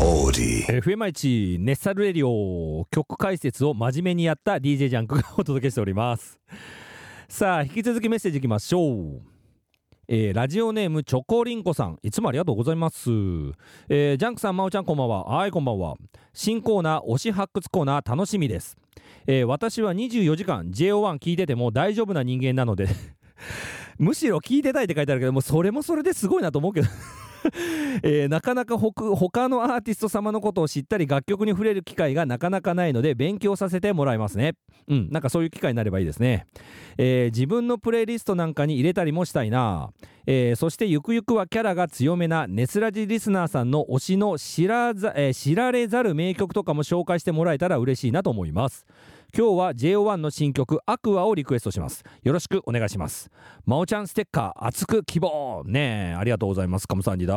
FM1 ネッサルレディオ曲解説を真面目にやった DJ ジャンクがお届けしております。さあ、引き続きメッセージいきましょう。えーラジオネームチョコリンコさん、いつもありがとうございます。えージャンクさん、まおちゃんこんばんは。はい、こんばんは。新コーナー、推し発掘コーナー、楽しみです。えー私は24時間 JO1 聞いてても大丈夫な人間なので、むしろ聞いてたいって書いてあるけど、もそれもそれですごいなと思うけど。えーなかなか他他のアーティスト様のことを知ったり楽曲に触れる機会がなかなかないので勉強させてもらいますね。うん、なんかそういう機会になればいいですね。えー自分のプレイリストなんかに入れたりもしたいな。えーそしてゆくゆくはキャラが強めなネスラジリスナーさんの推しの知らざ、え知られざる名曲とかも紹介してもらえたら嬉しいなと思います。今日は JO1 の新曲アクアをリクエストします。よろしくお願いします。まおちゃんステッカー熱く希望ねえ、ありがとうございます。カムサンジだ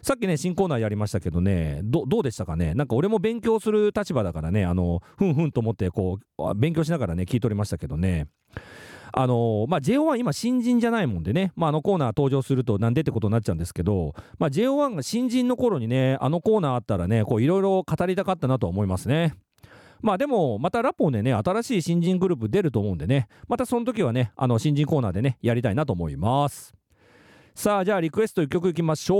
さっきね、新コーナーやりましたけどね、どどうでしたかね？なんか俺も勉強する立場だからね、あの、ふんふんと思って、こう、勉強しながらね、聞いておりましたけどね。あのまあ、JO1 今新人じゃないもんでね、まあ、あのコーナー登場するとなんでってことになっちゃうんですけど、まあ、JO1 が新人の頃にね、あのコーナーあったらね、こういろいろ語りたかったなと思いますね。まあでも、またラポンでね、新しい新人グループ出ると思うんでね、またその時はね、あの新人コーナーでね、やりたいなと思います。さあ、じゃあリクエスト1曲いきましょう。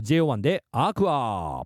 JO1 でアクア。